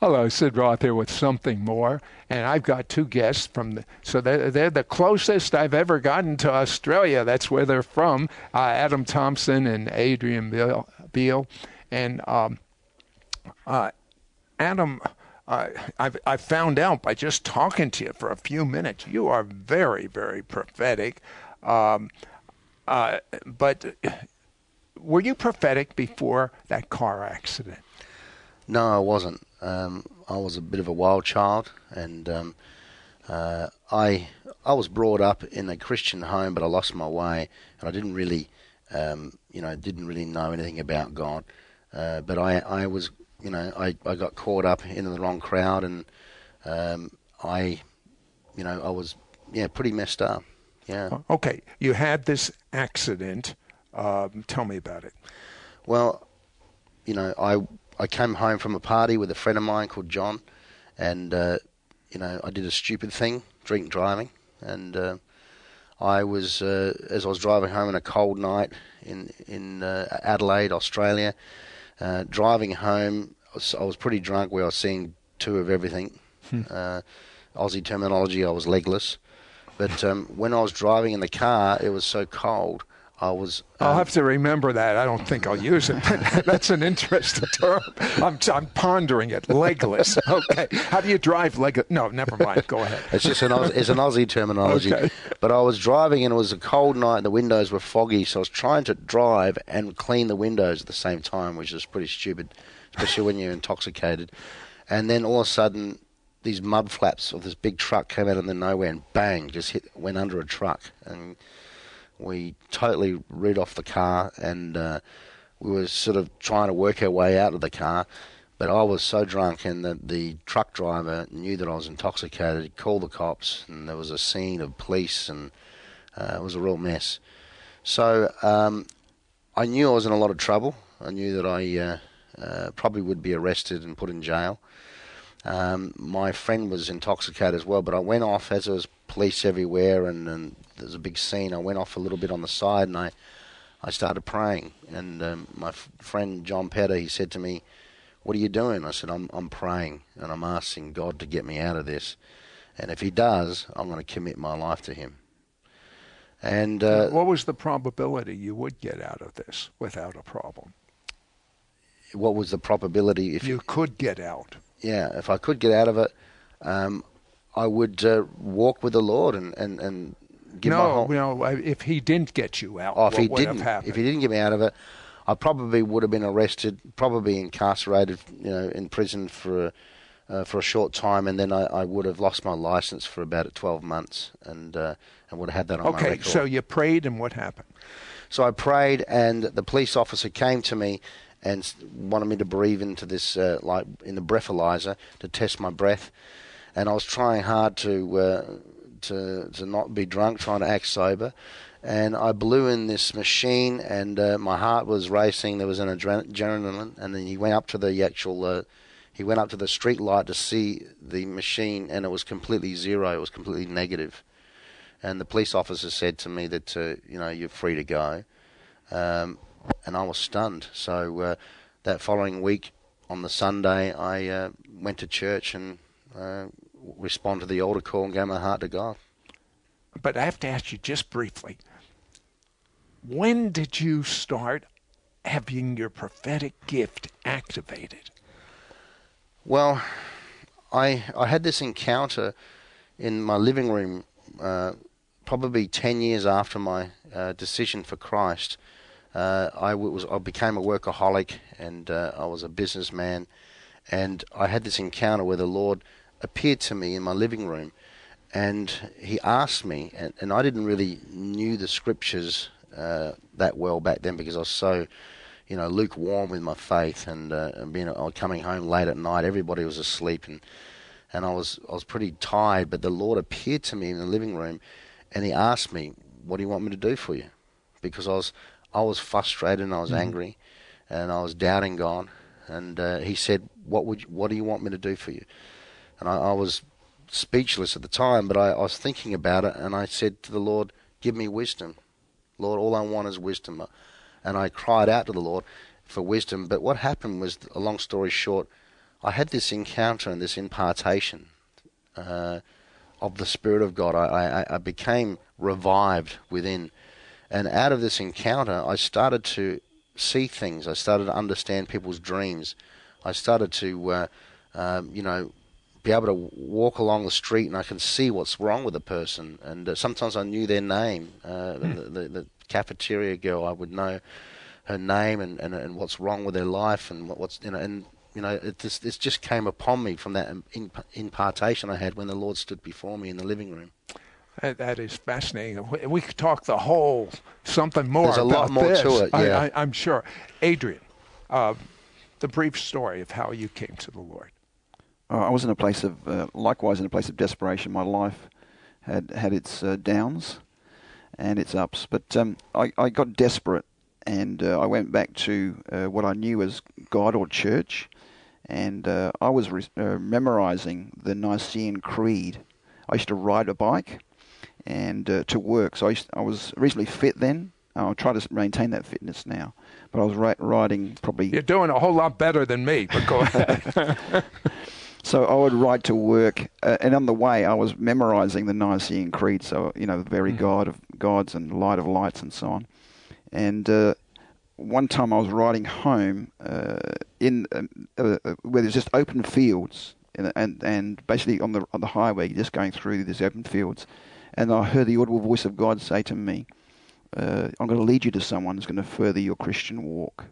Hello, Sid Roth here with something more, and I've got two guests from the. So they're, they're the closest I've ever gotten to Australia. That's where they're from. Uh, Adam Thompson and Adrian Beale, and um, uh, Adam. Uh, I've, I found out by just talking to you for a few minutes, you are very, very prophetic. Um, uh, but were you prophetic before that car accident? No, I wasn't. Um, I was a bit of a wild child, and um, uh, I I was brought up in a Christian home, but I lost my way, and I didn't really, um, you know, didn't really know anything about God. Uh, but I I was, you know, I, I got caught up in the wrong crowd, and um, I, you know, I was yeah pretty messed up. Yeah. Okay, you had this accident. Um, tell me about it. Well, you know, I I came home from a party with a friend of mine called John, and uh, you know I did a stupid thing, drink driving, and uh, I was uh, as I was driving home on a cold night in in uh, Adelaide, Australia, uh, driving home. I was, I was, pretty drunk. Where I was seeing two of everything. Hmm. Uh, Aussie terminology, I was legless. But um, when I was driving in the car, it was so cold I was. Um, I'll have to remember that. I don't think I'll use it. That's an interesting term. I'm, I'm pondering it. Legless. Okay. How do you drive leg? No, never mind. Go ahead. It's just an Aussie, it's an Aussie terminology. Okay. But I was driving and it was a cold night. and The windows were foggy, so I was trying to drive and clean the windows at the same time, which is pretty stupid, especially when you're intoxicated. And then all of a sudden, these mud flaps of this big truck came out of the nowhere and bang, just hit, went under a truck and we totally rid off the car and uh, we were sort of trying to work our way out of the car. But I was so drunk, and the, the truck driver knew that I was intoxicated. He called the cops, and there was a scene of police, and uh, it was a real mess. So um, I knew I was in a lot of trouble. I knew that I uh, uh, probably would be arrested and put in jail. Um, my friend was intoxicated as well, but I went off as there was police everywhere and, and there's a big scene. I went off a little bit on the side and I, I started praying. And um, my f- friend John Petter, he said to me, "What are you doing?" I said, "I'm I'm praying and I'm asking God to get me out of this. And if He does, I'm going to commit my life to Him." And uh, what was the probability you would get out of this without a problem? What was the probability if you could get out? yeah, if I could get out of it, um, I would uh, walk with the Lord and and and give no, my whole. No, if he didn't get you out, oh, if he didn't, if he didn't get me out of it, I probably would have been arrested, probably incarcerated, you know, in prison for. A, uh, for a short time, and then I, I, would have lost my license for about 12 months, and uh, and would have had that on okay, my record. Okay, so you prayed, and what happened? So I prayed, and the police officer came to me and wanted me to breathe into this uh, like in the breathalyzer to test my breath, and I was trying hard to uh, to to not be drunk, trying to act sober, and I blew in this machine, and uh, my heart was racing. There was an adrenaline, and then he went up to the actual. Uh, he went up to the street light to see the machine, and it was completely zero. It was completely negative. And the police officer said to me that, uh, you know, you're free to go. Um, and I was stunned. So uh, that following week, on the Sunday, I uh, went to church and uh, responded to the altar call and gave my heart to God. But I have to ask you just briefly when did you start having your prophetic gift activated? Well, I I had this encounter in my living room uh, probably 10 years after my uh, decision for Christ uh, I was I became a workaholic and uh, I was a businessman, and I had this encounter where the Lord appeared to me in my living room, and He asked me, and, and I didn't really knew the scriptures uh, that well back then because I was so, you know, lukewarm with my faith, and, uh, and being was coming home late at night, everybody was asleep, and and I was I was pretty tired, but the Lord appeared to me in the living room, and He asked me, "What do you want me to do for you?" Because I was I was frustrated and I was mm-hmm. angry, and I was doubting God. And uh, he said, "What would you, what do you want me to do for you?" And I, I was speechless at the time, but I, I, was thinking about it, and I said to the Lord, "Give me wisdom, Lord. All I want is wisdom." And I cried out to the Lord for wisdom. But what happened was, a long story short, I had this encounter and this impartation uh, of the Spirit of God. I, I, I became revived within. And out of this encounter, I started to see things. I started to understand people's dreams. I started to, uh, um, you know, be able to walk along the street and I can see what's wrong with a person. And uh, sometimes I knew their name. Uh, mm. the, the, the, cafeteria girl, I would know her name and, and, and what's wrong with their life and what, what's you know and you know it just this just came upon me from that impartation I had when the Lord stood before me in the living room. That, that is fascinating. We could talk the whole something more. There's a lot more this. to it. Yeah, I, am sure. Adrian, uh, the brief story of how you came to the Lord. Uh, I was in a place of, uh, likewise, in a place of desperation. My life had had its uh, downs and its ups, but um, I, I, got desperate, and uh, I went back to uh, what I knew as God or church, and I was re- memorizing the Nicene Creed. I used to ride a bike and uh, to work. So I, to, I, was reasonably fit then. I'll try to maintain that fitness now. But I was ri- riding probably. You're doing a whole lot better than me, but go ahead. so I would ride to work, uh, and on the way I was memorizing the Nicene Creed. So you know, the very mm. God of gods and light of lights and so on. And uh, one time I was riding home uh, in um, uh, uh, where there's just open fields, and, and and basically on the on the highway, just going through these open fields and I heard the audible voice of God say to me, uh, "I'm going to lead you to someone who's going to further your Christian walk."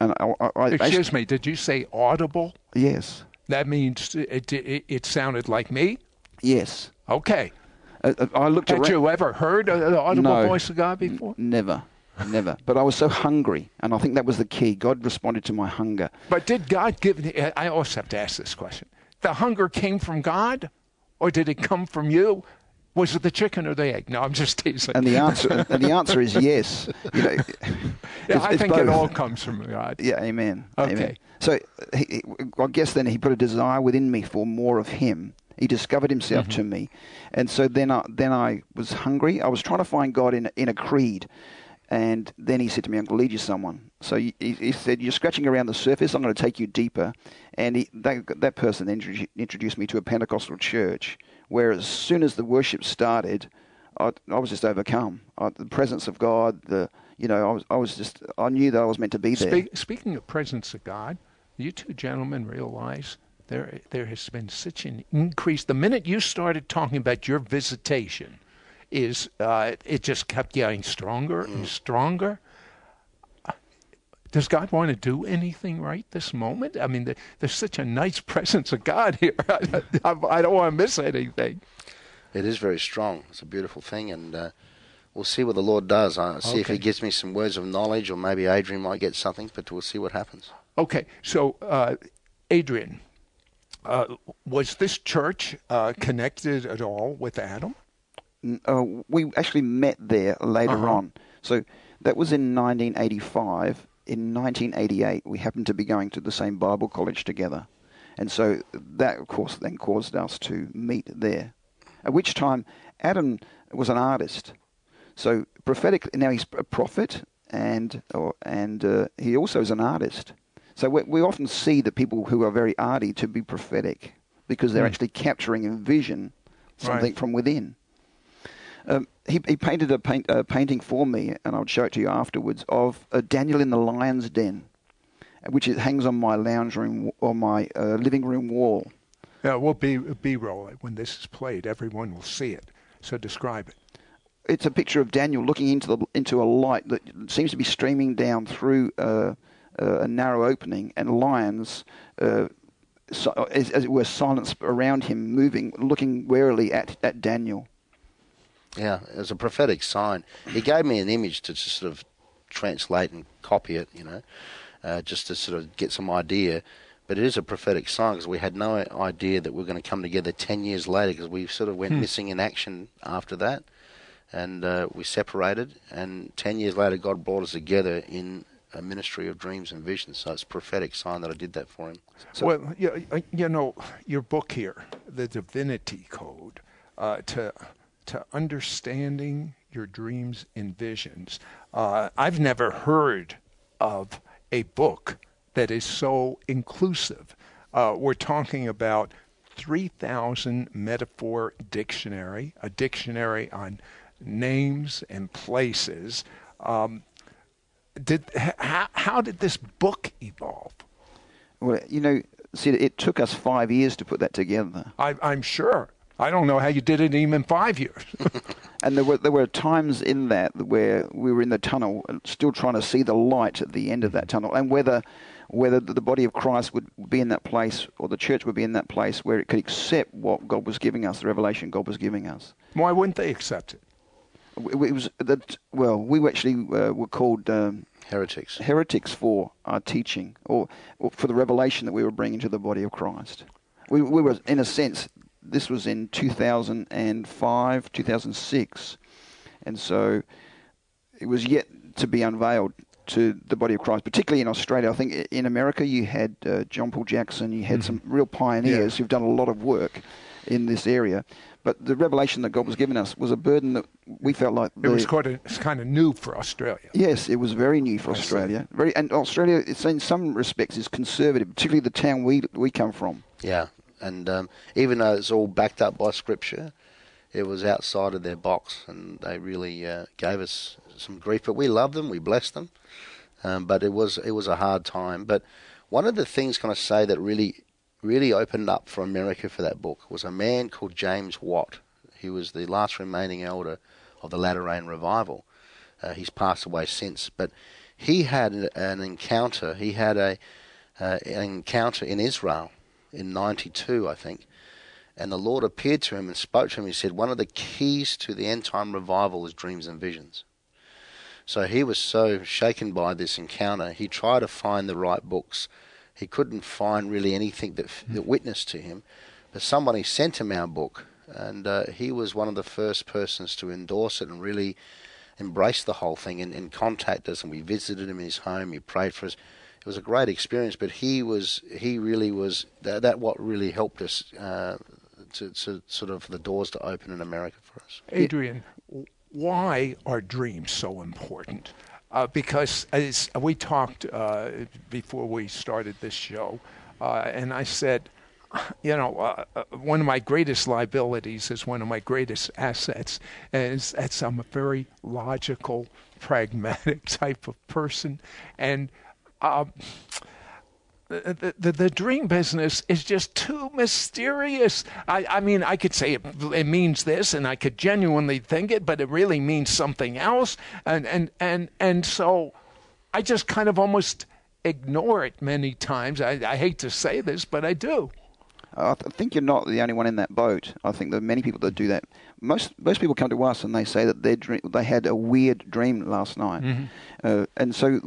And I, I, I excuse me, did you say audible? Yes. That means it, it, it sounded like me. Yes. Okay. Uh, uh I looked. Had around. you ever heard the audible no, voice of God before? N- never. Never. But I was so hungry, and I think that was the key. God responded to my hunger. But did God give? Me? I also have to ask this question: the hunger came from God, or did it come from you? Was it the chicken or the egg? No, I'm just teasing. And the answer, and the answer is yes. You know, yeah, I think both. it all comes from God. Yeah, amen. Okay. Amen. So he, I guess then he put a desire within me for more of him. He discovered himself mm-hmm. to me, and so then I, then I was hungry. I was trying to find God in in a creed, and then he said to me, "I'm going to lead you someone." So he, he said, "You're scratching around the surface. I'm going to take you deeper." And he, that that person then introduced me to a Pentecostal church where as soon as the worship started, I, I was just overcome. I, the presence of God, the you know, I was I was just I knew that I was meant to be there. Speak, speaking of presence of God, you two gentlemen realize there there has been such an increase. The minute you started talking about your visitation, is uh, it just kept getting stronger and stronger does God want to do anything right this moment? I mean, there's such a nice presence of God here. I, I, don't want to miss anything. It is very strong. It's a beautiful thing, and uh, we'll see what the Lord does. I'll see okay. if He gives me some words of knowledge, or maybe Adrian might get something, but we'll see what happens. Okay, so uh, Adrian, uh, was this church uh, connected at all with Adam? Uh, we actually met there later uh-huh. on. So that was in 1985 in 1988, we happened to be going to the same Bible college together. And so that, of course, then caused us to meet there. At which time, Adam was an artist. So prophetic, now he's a prophet, and, or, and uh, he also is an artist. So we, we, often see the people who are very arty to be prophetic because they're mm. actually capturing in vision something right. from within. Um, he, he, painted a, paint, a, painting for me, and I'll show it to you afterwards, of uh, Daniel in the lion's den, which it hangs on my lounge room or my uh, living room wall. Yeah, we'll be B-roll when this is played. Everyone will see it. So describe it. It's a picture of Daniel looking into the into a light that seems to be streaming down through uh, uh a narrow opening, and lions uh, so, as, as, it were, silence around him, moving, looking warily at, at Daniel. Yeah, it was a prophetic sign. He gave me an image to just sort of translate and copy it, you know, uh, just to sort of get some idea. But it is a prophetic sign because we had no idea that we are going to come together 10 years later because we sort of went hmm. missing in action after that. And uh, we separated, and 10 years later, God brought us together in a ministry of dreams and visions. So it's a prophetic sign that I did that for him. So well, you, you know, your book here, The Divinity Code, uh, to to understanding your dreams and visions. Uh, I've never heard of a book that is so inclusive uh, we're talking about 3,000 metaphor dictionary, a dictionary on names and places. Um, did how, how did this book evolve? Well, you know, see, it took us five years to put that together. I, I'm sure. I don't know how you did it even five years. and there were there were times in that where we were in the tunnel, still trying to see the light at the end of that tunnel, and whether whether the body of Christ would be in that place or the church would be in that place where it could accept what God was giving us, the revelation God was giving us. Why wouldn't they accept it? It was that well, we actually uh, were called um, heretics. Heretics for our teaching, or, or, for the revelation that we were bringing to the body of Christ. We, we were, in a sense, this was in 2005, 2006, and so it was yet to be unveiled to the body of Christ, particularly in Australia. I think in America you had uh, John Paul Jackson, you had mm-hmm. some real pioneers yeah. who've done a lot of work in this area. But the revelation that God was giving us was a burden that we felt like the, it was quite a, it's kind of new for Australia. Yes, it was very new for I Australia. See. Very, and Australia, it's in some respects, is conservative, particularly the town we we come from. Yeah, and um, even though it's all backed up by Scripture, it was outside of their box, and they really uh, gave us some grief. But we loved them, we blessed them, um, but it was it was a hard time. But one of the things, can I say, that really really opened up for America for that book was a man called James Watt. He was the last remaining elder of the Latter Rain Revival. Uh, he's passed away since, but he had an encounter. He had a uh, an encounter in Israel in '92, I think, and the Lord appeared to him and spoke to him. He said, "One of the keys to the end time revival is dreams and visions." So he was so shaken by this encounter, he tried to find the right books he couldn't find really anything that, that witnessed to him. But somebody sent him our book, and uh, he was one of the first persons to endorse it and really embrace the whole thing and, and contact us. And we visited him in his home. He prayed for us. It was a great experience. But he was he really was that, that what really helped us uh, to, to sort of the doors to open in America for us. Adrian, why are dreams so important? Uh, because as we talked uh, before we started this show, uh, and I said, you know, uh, uh, one of my greatest liabilities is one of my greatest assets, is that I'm a very logical, pragmatic type of person, and um, the, the, the, dream business is just too mysterious. I, I mean, I could say it, it, means this, and I could genuinely think it, but it really means something else. And, and, and, and so I just kind of almost ignore it many times. I, I hate to say this, but I do. I think you're not the only one in that boat. I think there are many people that do that. Most most people come to us and they say that they dream, they had a weird dream last night, mm-hmm. uh, and so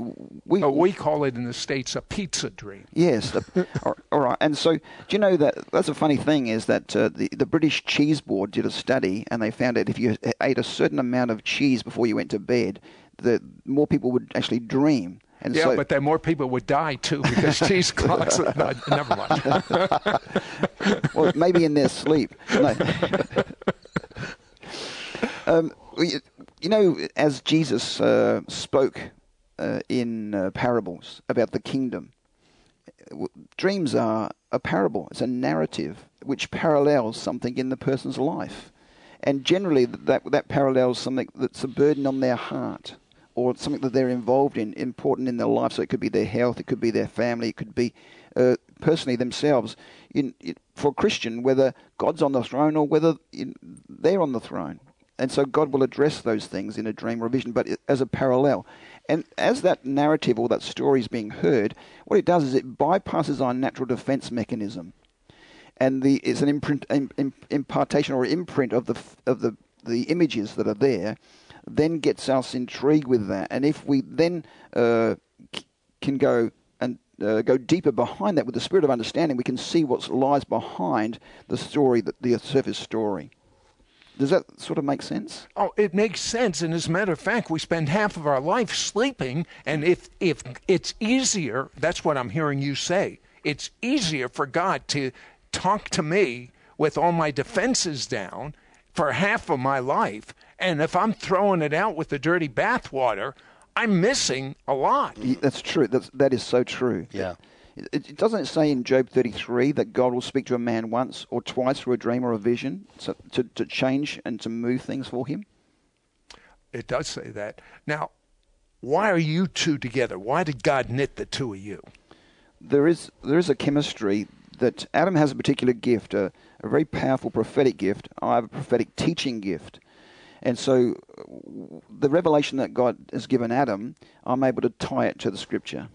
we oh, we call it in the states a pizza dream. Yes, all right. And so do you know that that's a funny thing is that uh, the the British Cheese Board did a study and they found that if you ate a certain amount of cheese before you went to bed, that more people would actually dream. And yeah, so, but then more people would die too because cheese clocks. no, never mind. well, maybe in their sleep. No. Um, you know, as Jesus uh, spoke uh, in uh, parables about the kingdom, dreams are a parable. It's a narrative which parallels something in the person's life, and generally that that parallels something that's a burden on their heart or something that they're involved in, important in their life. So it could be their health, it could be their family, it could be uh, personally themselves. In, in, for a Christian, whether God's on the throne or whether in, they're on the throne. And so God will address those things in a dream or a vision, but as a parallel. And as that narrative or that story is being heard, what it does is it bypasses our natural defense mechanism. And the, it's an imprint, impartation or imprint of the, of the, the images that are there then gets us intrigued with that. And if we then uh, can go and uh, go deeper behind that with the spirit of understanding, we can see what lies behind the story, the, the surface story. Does that sort of make sense? Oh, it makes sense. And as a matter of fact, we spend half of our life sleeping. And if, if it's easier, that's what I'm hearing you say, it's easier for God to talk to me with all my defenses down for half of my life. And if I'm throwing it out with the dirty bathwater, I'm missing a lot. That's true. That's, that is so true. Yeah. It, it doesn't say in Job 33 that God will speak to a man once or twice through a dream or a vision so, to, to change and to move things for him? It does say that. Now, why are you two together? Why did God knit the two of you? There is there is a chemistry that Adam has a particular gift, a, a very powerful prophetic gift. I have a prophetic teaching gift. And so the revelation that God has given Adam, I'm able to tie it to the scripture.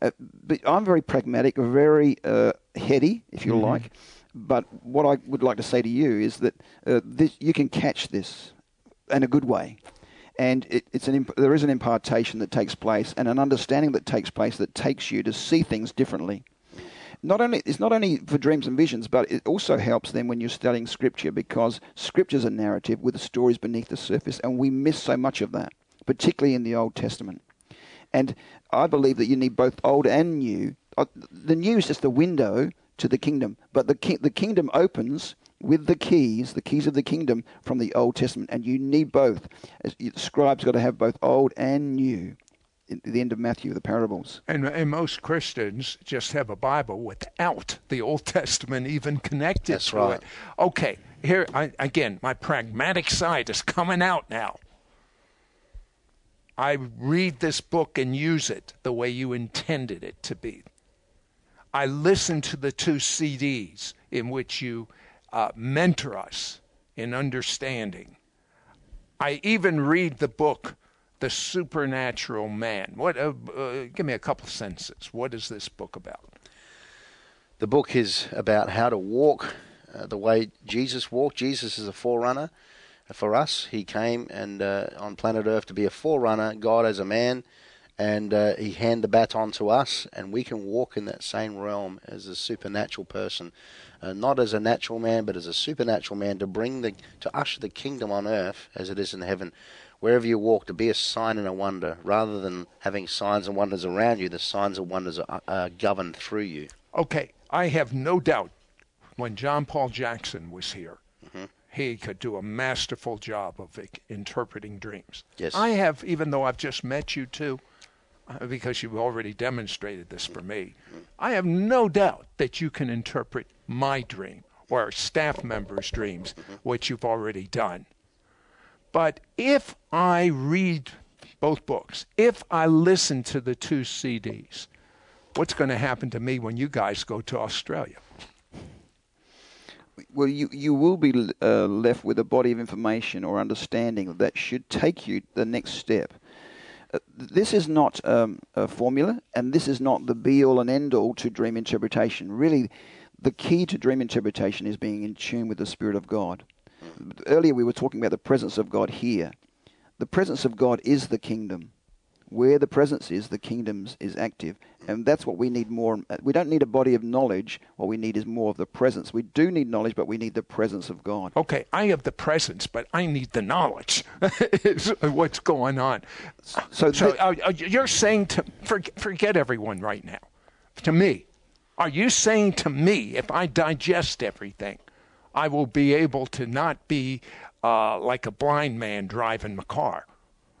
Uh, but I'm very pragmatic, very uh, heady, if you mm-hmm. like. But what I would like to say to you is that uh, this, you can catch this in a good way. And it, it's an, there is an impartation that takes place and an understanding that takes place that takes you to see things differently not only it's not only for dreams and visions, but it also helps them when you're studying scripture because scripture's a narrative with the stories beneath the surface, and we miss so much of that, particularly in the Old Testament. And I believe that you need both old and new. Uh, the new is just the window to the kingdom, but the ki- the kingdom opens with the keys, the keys of the kingdom from the Old Testament, and you need both. The scribe's got to have both old and new the end of Matthew, the parables. And, and, most Christians just have a Bible without the Old Testament even connected That's to right. it. Okay, here I, again, my pragmatic side is coming out now. I read this book and use it the way you intended it to be. I listen to the two CDs in which you uh, mentor us in understanding. I even read the book the supernatural man. What? Uh, uh, give me a couple sentences. What is this book about? The book is about how to walk uh, the way Jesus walked. Jesus is a forerunner for us. He came and uh, on planet Earth to be a forerunner. God as a man, and uh, He handed the baton to us, and we can walk in that same realm as a supernatural person. Uh, not as a natural man, but as a supernatural man to bring the to usher the kingdom on earth as it is in heaven wherever you walk to be a sign and a wonder rather than having signs and wonders around you the signs and wonders are, are governed through you okay i have no doubt when john paul jackson was here. He could do a masterful job of interpreting dreams yes i have even though i've just met you two uh, because you've already demonstrated this for me i have no doubt that you can interpret my dream or staff members' dreams, which you've already done. But if I read both books, if I listen to the two CDs, what's going to happen to me when you guys go to Australia? Well, you, you will be uh, left with a body of information or understanding that should take you the next step. Uh, this is not um, a formula, and this is not the be all and end all to dream interpretation. Really, the key to dream interpretation is being in tune with the Spirit of God earlier we were talking about the presence of God here. The presence of God is the kingdom. Where the presence is, the kingdom is active. And that's what we need more. We don't need a body of knowledge. What we need is more of the presence. We do need knowledge, but we need the presence of God. Okay, I have the presence, but I need the knowledge. is what's going on. So, so uh, uh, you're saying to forget, forget everyone right now. To me, are you saying to me, if I digest everything, I will be able to not be uh, like a blind man driving the car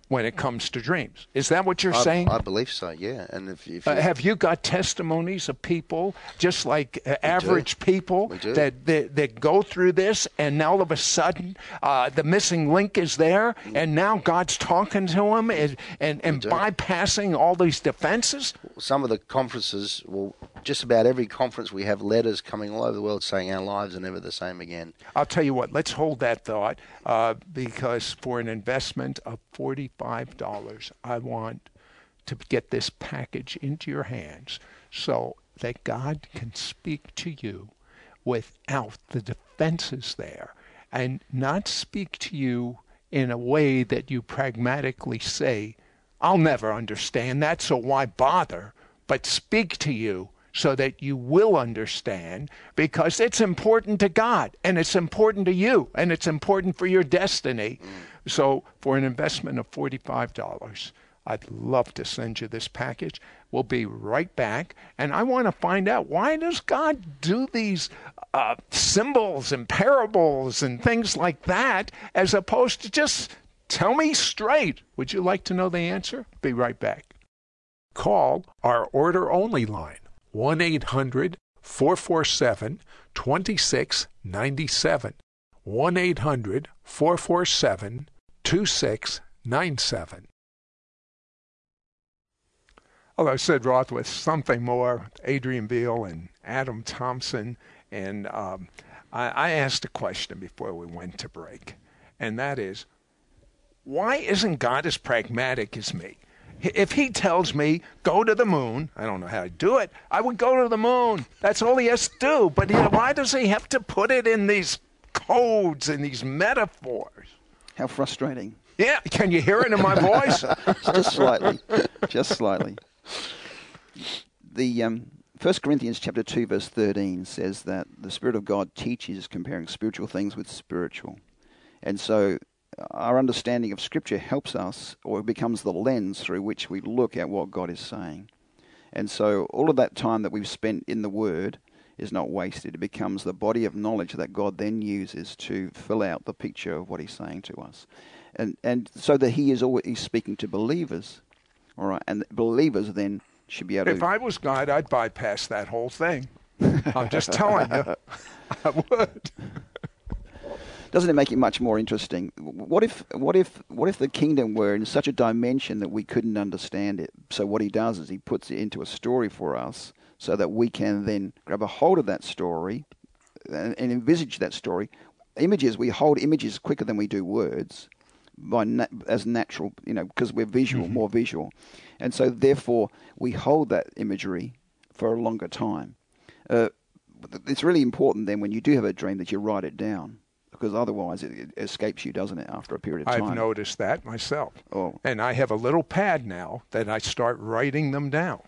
when it comes to dreams. Is that what you're I, saying? I believe so. Yeah. And if, if uh, have you got testimonies of people, just like uh, average do. people, that, that, that go through this, and now all of a sudden uh, the missing link is there, and now God's talking to them and and, and bypassing all these defenses? Some of the conferences, well, just about every conference we have letters coming all over the world saying our lives are never the same again. I'll tell you what. Let's hold that thought uh, because for an investment of forty $5. I want to get this package into your hands so that God can speak to you without the defenses there and not speak to you in a way that you pragmatically say, I'll never understand that, so why bother? But speak to you so that you will understand because it's important to God and it's important to you and it's important for your destiny. Mm. So, for an investment of $45, I'd love to send you this package. We'll be right back. And I want to find out why does God do these uh, symbols and parables and things like that as opposed to just tell me straight? Would you like to know the answer? Be right back. Call our order only line 1 800 447 2697. 1 800 447 2697. Although Sid Roth was something more, Adrian Beale and Adam Thompson. And um, I, I asked a question before we went to break, and that is why isn't God as pragmatic as me? If he tells me, go to the moon, I don't know how to do it, I would go to the moon. That's all he has to do. But why does he have to put it in these codes and these metaphors? How frustrating. Yeah, can you hear it in my voice? just slightly. Just slightly. The um, 1 Corinthians chapter 2 verse 13 says that the Spirit of God teaches comparing spiritual things with spiritual. And so our understanding of Scripture helps us, or it becomes the lens through which we look at what God is saying. And so all of that time that we've spent in the Word is not wasted. It becomes the body of knowledge that God then uses to fill out the picture of what He's saying to us. And, and so that He is always speaking to believers. All right, and believers then should be able if to. If I was God, I'd bypass that whole thing. I'm just telling you. I would doesn't it make it much more interesting? What if what if what if the kingdom were in such a dimension that we couldn't understand it? So what he does is he puts it into a story for us, so that we can then grab a hold of that story and, and envisage that story. Images we hold images quicker than we do words by na- as natural, you know, because we're visual, mm-hmm. more visual, and so therefore we hold that imagery for a longer time. Uh, it's really important then when you do have a dream that you write it down because otherwise it, it, escapes you, doesn't it, after a period of time? I've noticed that myself. Oh. And I have a little pad now that I start writing them down.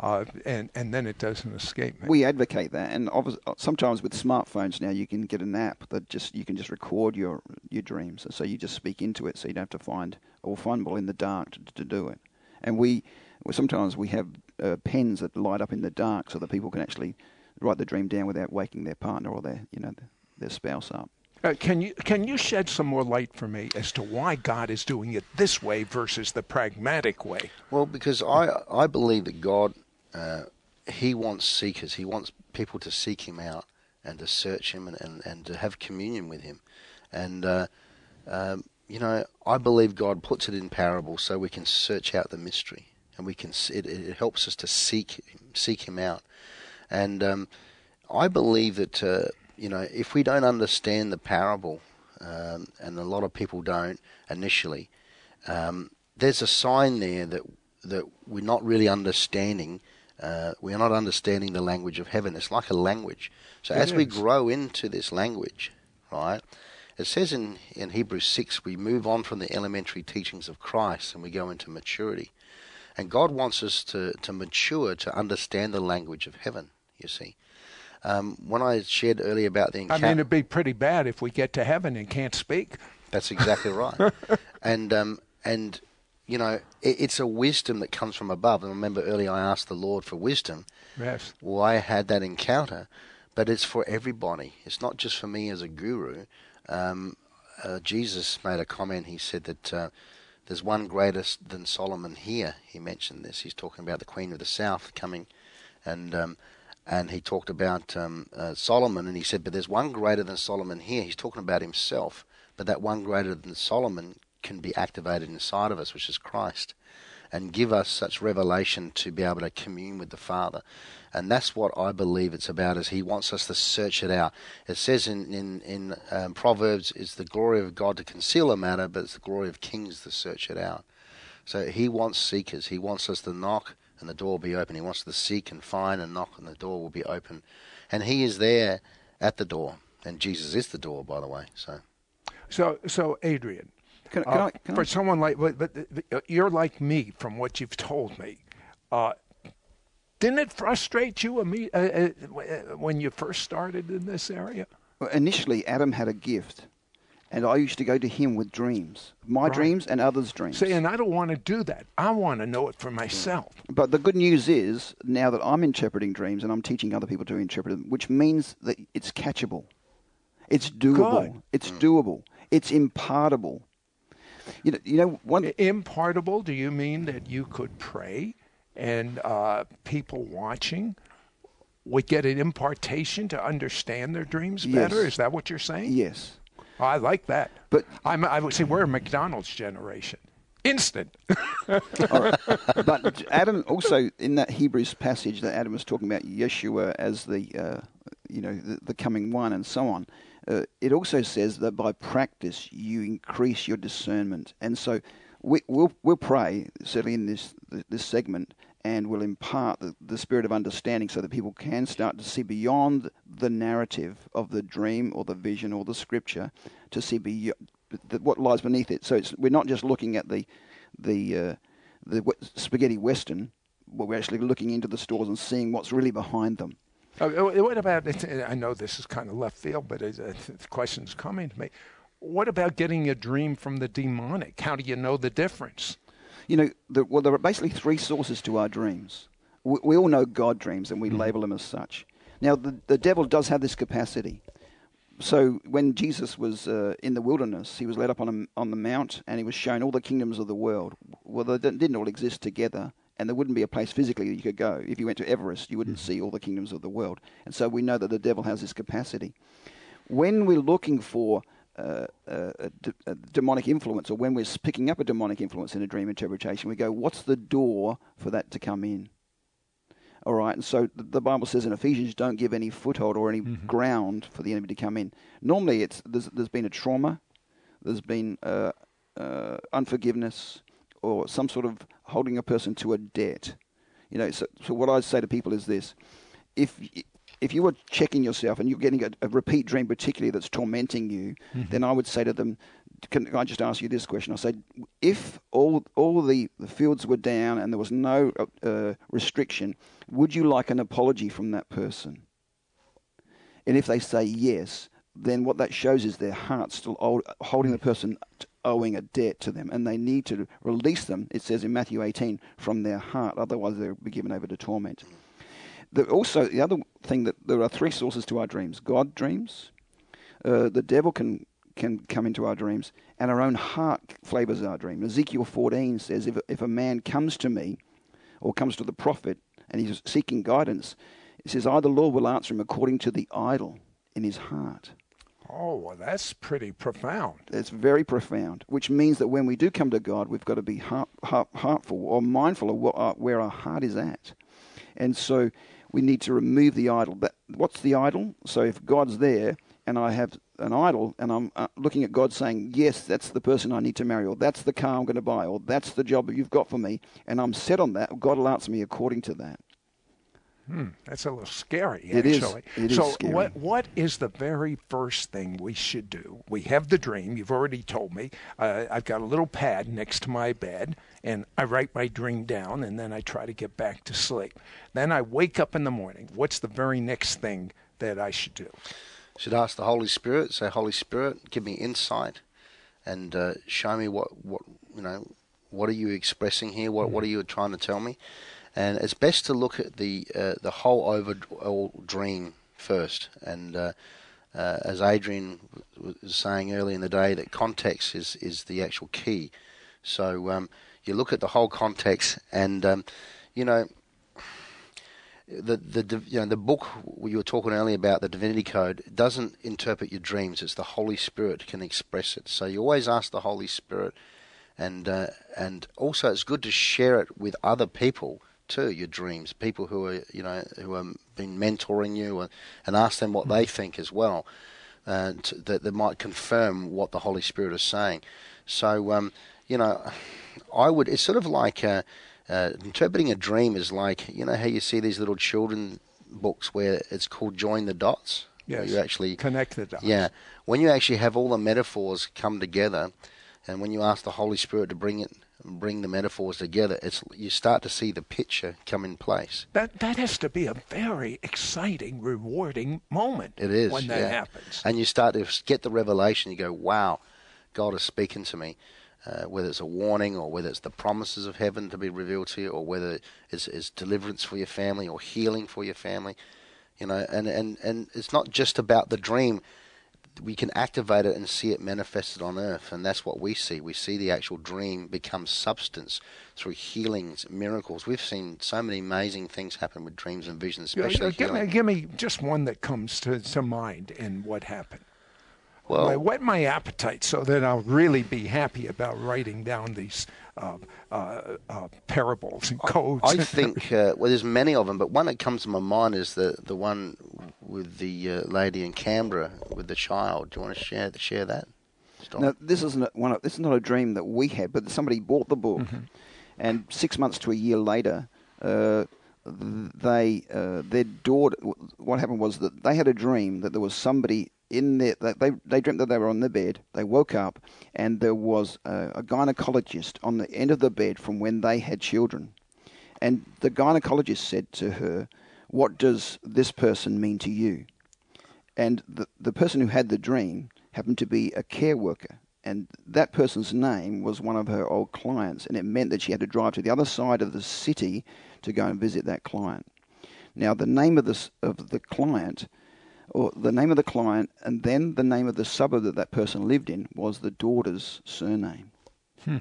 Uh, and and then it doesn't escape me. We advocate that, and sometimes with smartphones now you can get an app that just you can just record your your dreams, so you just speak into it, so you don't have to find or fumble in the dark to, to do it. And we well, sometimes we have uh, pens that light up in the dark, so that people can actually write the dream down without waking their partner or their you know their spouse up. Uh, can you can you shed some more light for me as to why God is doing it this way versus the pragmatic way? Well, because I I believe that God uh, He wants seekers. He wants people to seek Him out and to search Him and, and, and to have communion with Him. And uh, um, you know, I believe God puts it in parables so we can search out the mystery and we can it, it helps us to seek seek Him out. And um, I believe that uh, you know, if we don't understand the parable, um, and a lot of people don't initially, um, there's a sign there that that we're not really understanding. Uh, we're not understanding the language of heaven. It's like a language. So it as is. we grow into this language, right? It says in, in Hebrews 6, we move on from the elementary teachings of Christ and we go into maturity. And God wants us to, to mature to understand the language of heaven, you see. Um, when I shared earlier about the encounter, I mean, it'd be pretty bad if we get to heaven and can't speak. That's exactly right. and um, and you know, it, it's a wisdom that comes from above. And remember earlier, I asked the Lord for wisdom. Yes. Well, I had that encounter, but it's for everybody. It's not just for me as a guru. Um, uh, Jesus made a comment. He said that. Uh, there's one greater than Solomon here. He mentioned this. He's talking about the Queen of the South coming, and um, and he talked about um, uh, Solomon, and he said, "But there's one greater than Solomon here." He's talking about himself, but that one greater than Solomon can be activated inside of us, which is Christ, and give us such revelation to be able to commune with the Father. And that's what I believe it's about. Is He wants us to search it out. It says in in in um, Proverbs, "It's the glory of God to conceal a matter, but it's the glory of kings to search it out." So He wants seekers. He wants us to knock and the door will be open. He wants to seek and find and knock, and the door will be open. And He is there at the door, and Jesus is the door, by the way. So, so, so Adrian, can, can uh, I, can for I? someone like, but, but, but, you're like me from what you've told me. Uh, didn't it frustrate you uh, uh, when you first started in this area? Well, initially, Adam had a gift and I used to go to him with dreams, my right. dreams and others' dreams. See, and I don't want to do that. I want to know it for myself. But the good news is now that I'm interpreting dreams and I'm teaching other people to interpret them, which means that it's catchable, it's doable, good. it's doable, it's impartable. You know, you know, one impartable. Do you mean that you could pray and uh, people watching would get an impartation to understand their dreams Yes. better. Is that what you're saying? Yes. Oh, I like that. But- I'm, I would say we're a McDonald's generation. Instant. but Adam also in that Hebrews passage that Adam was talking about Yeshua as the uh, you know the, the coming one and so on. Uh, it also says that by practice you increase your discernment, and so we, we'll we'll pray certainly in this this segment, and we'll impart the, the spirit of understanding so that people can start to see beyond the narrative of the dream or the vision or the scripture to see beyond the, what lies beneath it. So we're not just looking at the the uh, the spaghetti western, but we're actually looking into the stores and seeing what's really behind them. Uh, what about? I know this is kind of left field, but it, uh, the question's coming to me. What about getting a dream from the demonic? How do you know the difference? You know, the, well, there are basically three sources to our dreams. We, we all know God dreams, and we label them as such. Now, the, the devil does have this capacity. So when Jesus was uh, in the wilderness, he was led up on a, on the mount, and he was shown all the kingdoms of the world. Well, they didn't all exist together, and there wouldn't be a place physically that you could go. If you went to Everest, you wouldn't see all the kingdoms of the world. And so we know that the devil has this capacity. When we're looking for uh, uh, a, d- a demonic influence, or when we're picking up a demonic influence in a dream interpretation, we go, what's the door for that to come in? All right, and so the, Bible says in Ephesians, don't give any foothold or any ground for the enemy to come in. Normally, it's there's, there's been a trauma, there's been uh, uh, unforgiveness, or some sort of holding a person to a debt. You know, so, so what I say to people is this: if if you were checking yourself and you're getting a, a repeat dream, particularly that's tormenting you, then I would say to them, can I just ask you this question? I say, if all all the, the fields were down and there was no uh, restriction, would you like an apology from that person? And if they say yes, then what that shows is their heart still hold, holding the person t- owing a debt to them, and they need to release them. It says in Matthew 18 from their heart, otherwise they'll be given over to torment. The, also, the other thing that there are three sources to our dreams: God dreams, uh, the devil can can come into our dreams, and our own heart flavors our dream. Ezekiel 14 says, if, if a man comes to me or comes to the prophet and he's seeking guidance, it says, I, the Lord, will answer him according to the idol in his heart. Oh, well, that's pretty profound. It's very profound, which means that when we do come to God, we've got to be heart, heart, heartful or mindful of what our, where our heart is at. And so we need to remove the idol. But what's the idol? So if God's there and I have an idol and I'm uh, looking at God saying, yes, that's the person I need to marry, or that's the car I'm going to buy, or that's the job you've got for me, and I'm set on that, God will answer me according to that. Hmm, that's a little scary, It is. actually. It is so, scary. what what is the very first thing we should do? We have the dream. You've already told me. Uh, I've got a little pad next to my bed, and I write my dream down, and then I try to get back to sleep. Then I wake up in the morning. What's the very next thing that I should do? Should ask the Holy Spirit. Say, Holy Spirit, give me insight, and uh, show me what what you know. What are you expressing here? What what are you trying to tell me? And it's best to look at the uh, the whole overall dream first. And uh, uh, as Adrian was saying earlier in the day, that context is is the actual key. So um, you look at the whole context, and um, you know the the you know the book you were talking earlier about the Divinity Code doesn't interpret your dreams. It's the Holy Spirit can express it. So you always ask the Holy Spirit, and uh, and also it's good to share it with other people too. Your dreams, people who are you know who have been mentoring you, and, and ask them what they think as well, to, that that might confirm what the Holy Spirit is saying. So um, you know, I would. It's sort of like. Uh, uh, interpreting a dream is like you know how you see these little children books where it's called join the dots Yes. you actually Connect the dots. yeah when you actually have all the metaphors come together and when you ask the holy spirit to bring it bring the metaphors together it's you start to see the picture come in place That that has to be a very exciting, rewarding moment. it is when that yeah. happens. and you start to get the revelation you go wow god is speaking to me uh, whether it's a warning or whether it's the promises of heaven to be revealed to you or whether it's, it's deliverance for your family or healing for your family you know and, and, and it's not just about the dream we can activate it and see it manifested on earth, and that's what we see. We see the actual dream become substance through healings, miracles. We've seen so many amazing things happen with dreams and visions, especially uh, give, me, give me just one that comes to, to mind and what happened. Well, I whet my appetite so that I'll really be happy about writing down these uh, uh, uh, parables and codes. I think uh, well, there's many of them, but one that comes to my mind is the the one with the uh, lady in Canberra with the child. Do you want to share share that? Stop. Now, this isn't one. Of, this is not a dream that we had, but somebody bought the book, Mm-hmm. and six months to a year later, uh, they uh, their daughter. What happened was that they had a dream that there was somebody in there. They they dreamt that they were on the bed. They woke up, and there was a, a gynecologist on the end of the bed from when they had children, and the gynecologist said to her, "What does this person mean to you?" and the, the person who had the dream happened to be a care worker and that person's name was one of her old clients and it meant that she had to drive to the other side of the city to go and visit that client now the name of this of the client or the name of the client and then the name of the suburb that that person lived in was the daughter's surname hmm.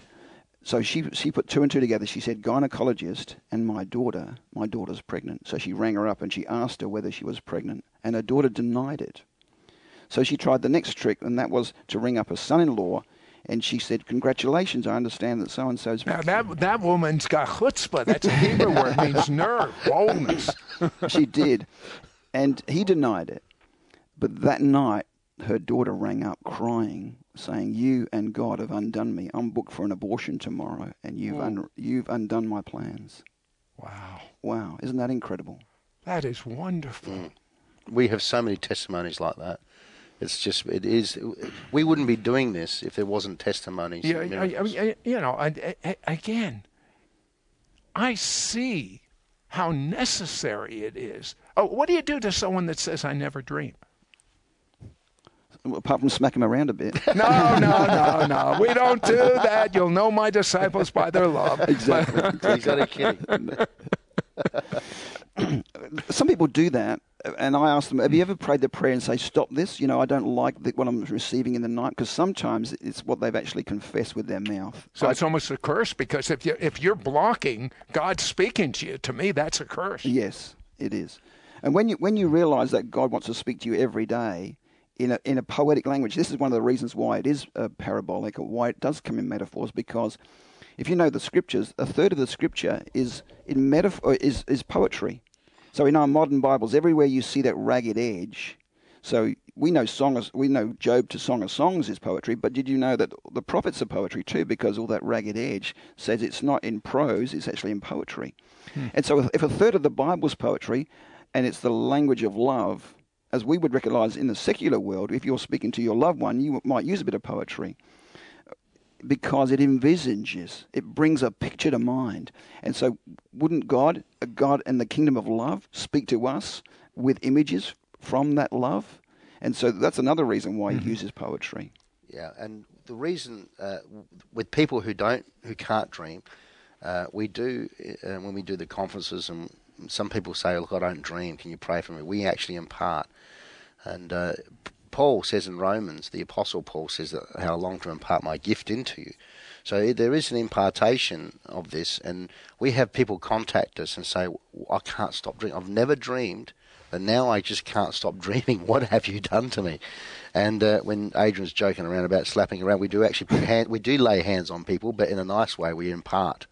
so she she put two and two together. She said gynecologist and my daughter. My daughter's pregnant. So she rang her up and she asked her whether she was pregnant, and her daughter denied it. So she tried the next trick, and that was to ring up her son-in-law, and she said, "Congratulations, I understand that so and so's." now that that woman's got chutzpah. That's a Hebrew word means nerve, boldness. she did, and he denied it. But that night, her daughter rang up crying, saying, "You and God have undone me. I'm booked for an abortion tomorrow, and you've un- you've undone my plans." Wow, Wow, isn't that incredible? that is wonderful. Mm. we have so many testimonies like that. It's just it is. We wouldn't be doing this if there wasn't testimonies. Yeah, and I, I. I- you know, I, I, again, I see how necessary it is. Oh, what do you do to someone that says, "I never dream"? Apart from smack him around a bit. No, no, no, no. We don't do that. You'll know my disciples by their love. exactly. He's only kidding. Some people do that, and I ask them, "Have you ever prayed the prayer and say, stop this? You know, I don't like the, what I'm receiving in the night." Because sometimes it's what they've actually confessed with their mouth. So it's almost a curse because if you if you're blocking God speaking to you, to me that's a curse. Yes, it is. And when you when you realise that God wants to speak to you every day in a in a poetic language, this is one of the reasons why it is uh, parabolic or why it does come in metaphors. Because if you know the scriptures, a third of the scripture is in metaphor is is poetry. So in our modern Bibles, everywhere you see that ragged edge. So we know song of, we know Job to Song of Songs is poetry, but did you know that the prophets are poetry too? Because all that ragged edge says it's not in prose; it's actually in poetry. And so, if- if a third of the Bible's poetry, and it's the language of love, as we would recognize in the secular world, if you're speaking to your loved one, you might use a bit of poetry because it envisages, it brings a picture to mind. And so, wouldn't God, a God and the kingdom of love, speak to us with images from that love? And so, that's another reason why he uses poetry. Yeah, and the reason uh, with people who don't, who can't dream, uh, we do uh, when we do the conferences, and some people say, "Look, I don't dream. Can you pray for me?" We actually impart, and uh, Paul says in Romans, the Apostle Paul says that how I long to impart my gift into you. So there is an impartation of this, and we have people contact us and say, "I can't stop dreaming. I've never dreamed." But now I just can't stop dreaming. What have you done to me? And uh, when Adrian's joking around about slapping around, we do actually put hand, we do lay hands on people, but in a nice way. We impart,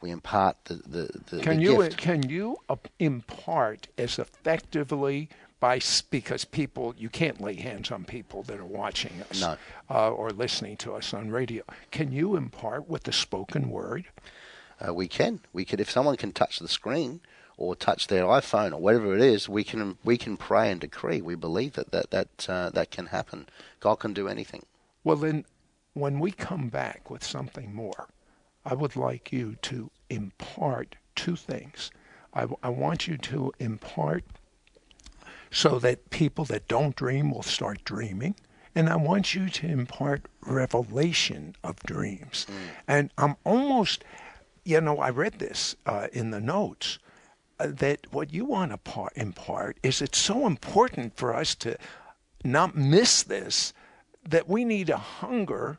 we impart the the, the, Can the you gift. can you uh, impart as effectively by because people you can't lay hands on people that are watching us No. uh, or listening to us on radio. Can you impart with the spoken word? Uh, we can. We could if someone can touch the screen or touch their iPhone or whatever it is, we can we can pray and decree. We believe that that that uh, that can happen. God can do anything. Well, then, when we come back with something more, I would like you to impart two things. I, I want you to impart so that people that don't dream will start dreaming. And I want you to impart revelation of dreams. And I'm almost, you know, I read this uh, in the notes uh, that what you want to par- impart is it's so important for us to not miss this that we need a hunger.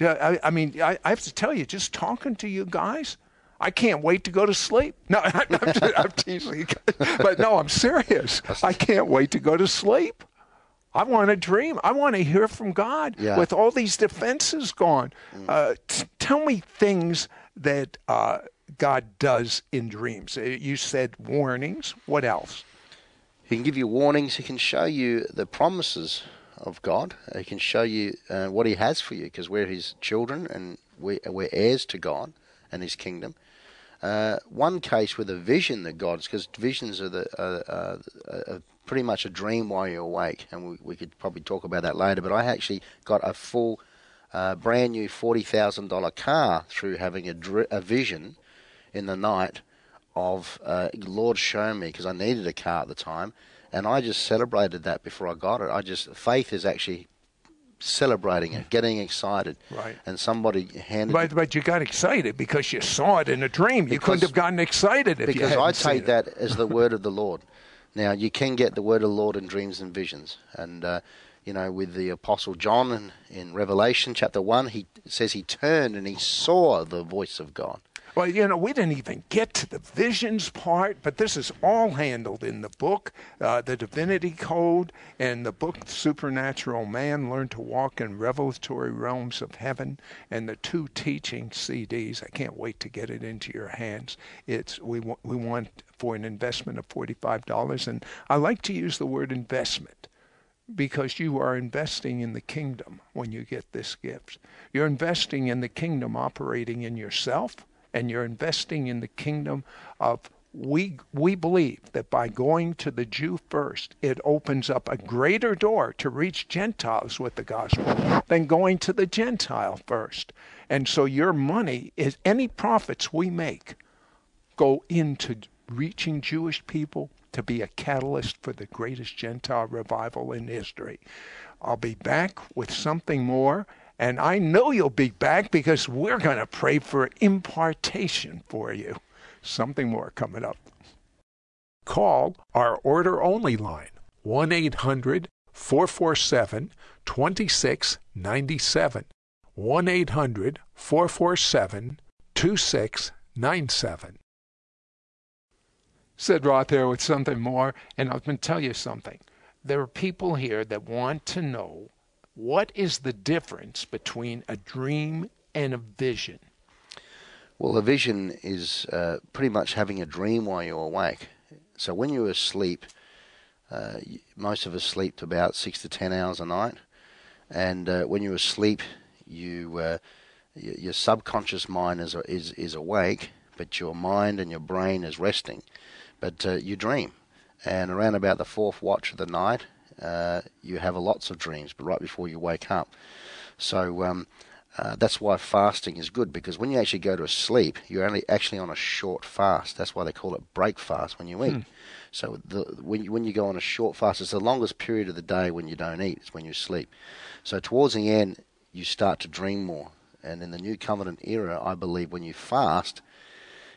I, I mean, I, I have to tell you, just talking to you guys, I can't wait to go to sleep. No, I'm, I'm, teasing but no, I'm serious. I can't wait to go to sleep. I want to dream. I want to hear from God Yeah. with all these defenses gone. Uh, t- tell me things that uh, God does in dreams. Uh, You said warnings. What else? He can give you warnings. He can show you the promises of God. He can show you uh, what He has for you because we're His children and we, we're heirs to God and His kingdom. Uh, one case with a vision that God's because visions are the uh, uh, pretty much a dream while you're awake, and we, we could probably talk about that later. But I actually got a full, uh, brand new forty thousand dollar car through having a, dr- a vision in the night of uh, Lord showing me because I needed a car at the time, and I just celebrated that before I got it. I just faith is actually celebrating it, getting excited. Right. And somebody handed But, but you got excited because you saw it in a dream. You couldn't have gotten excited if you because hadn't I take it. that as the word of the Lord. Now you can get the word of the Lord in dreams and visions, and uh, you know with the apostle John in, in Revelation chapter one, he says he turned and he saw the voice of God. Well, you know, we didn't even get to the visions part, but this is all handled in the book, uh, the Divinity Code, and the book Supernatural Man Learn to Walk in Revelatory Realms of Heaven, and the two teaching CDs. I can't wait to get it into your hands. It's we want we want for an investment of forty five dollars, and I like to use the word investment because you are investing in the kingdom when you get this gift. You're investing in the kingdom operating in yourself, and you're investing in the kingdom of we we believe that by going to the Jew first, it opens up a greater door to reach Gentiles with the gospel than going to the Gentile first. And so your money is any profits we make go into reaching Jewish people to be a catalyst for the greatest Gentile revival in history. I'll be back with something more, and I know you'll be back because we're going to pray for impartation for you. Something more coming up. Call our order only line 1 800 447 2697. 1 800 447 2697. Sid Roth there with something more, and I'm going to tell you something. There are people here that want to know what is the difference between a dream and a vision. Well, a vision is uh, pretty much having a dream while you're awake. So when you're asleep, uh, most of us sleep about six to ten hours a night, and uh, when you're asleep, you uh, your subconscious mind is is is awake, but your mind and your brain is resting. But uh, you dream, and around about the fourth watch of the night, uh, you have lots of dreams, but right before you wake up. So um, uh, that's why fasting is good because when you actually go to sleep, you're only actually on a short fast. That's why they call it break fast when you eat. So the, when you, when you go on a short fast, it's the longest period of the day when you don't eat. It's when you sleep. So towards the end, you start to dream more. And in the new covenant era, I believe when you fast,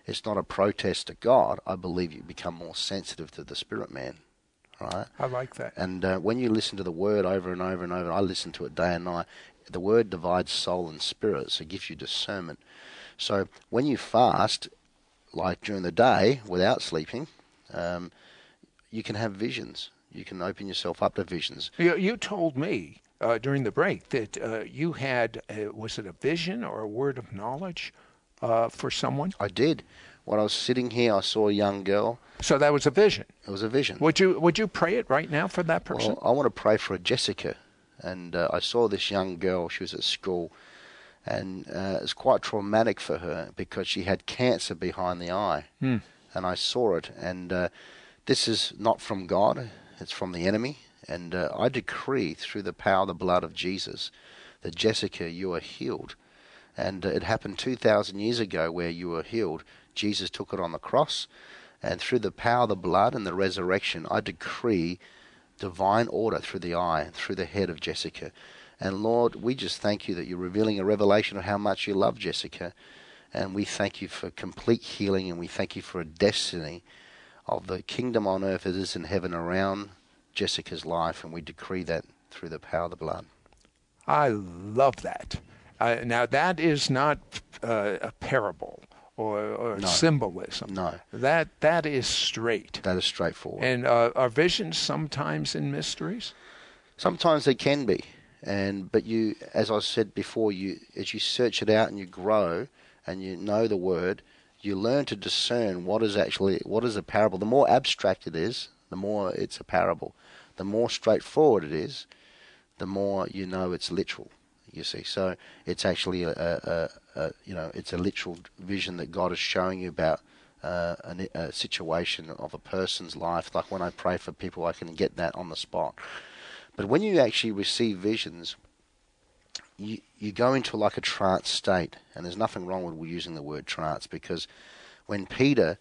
it's not a protest to God. I believe you become more sensitive to the spirit man. Right? I like that. And uh, when you listen to the word over and over and over, I listen to it day and night. The word divides soul and spirit, so it gives you discernment. So when you fast, like during the day without sleeping, um, you can have visions. You can open yourself up to visions. You, you told me uh, during the break that uh, you had, uh, was it a vision or a word of knowledge uh, for someone? I did. When I was sitting here, I saw a young girl. So that was a vision. It was a vision. Would you would you pray it right now for that person? Well, I want to pray for a Jessica. And uh, I saw this young girl, she was at school, and uh, it was quite traumatic for her because she had cancer behind the eye. Hmm. And I saw it. And uh, this is not from God, it's from the enemy. And uh, I decree through the power of the blood of Jesus that Jessica, you are healed. And uh, it happened 2,000 years ago where you were healed. Jesus took it on the cross. And through the power of the blood and the resurrection, I decree divine order through the eye, through the head of Jessica. And Lord, we just thank you that you're revealing a revelation of how much you love Jessica. And we thank you for complete healing and we thank you for a destiny of the kingdom on earth as it is in heaven around Jessica's life, and we decree that through the power of the blood. I love that. Uh, now, that is not uh, a parable or, or No. symbolism. No. That that is straight. That is straightforward. And uh, are visions sometimes in mysteries? Sometimes they can be, and but you, as I said before, you as you search it out and you grow, and you know the word, you learn to discern what is actually what is a parable. The more abstract it is, the more it's a parable. The more straightforward it is, the more you know it's literal. You see, so it's actually a, a, a, a you know it's a literal vision that God is showing you about uh, a, a situation of a person's life. Like when I pray for people, I can get that on the spot. But when you actually receive visions, you you go into like a trance state, and there's nothing wrong with using the word trance because when Peter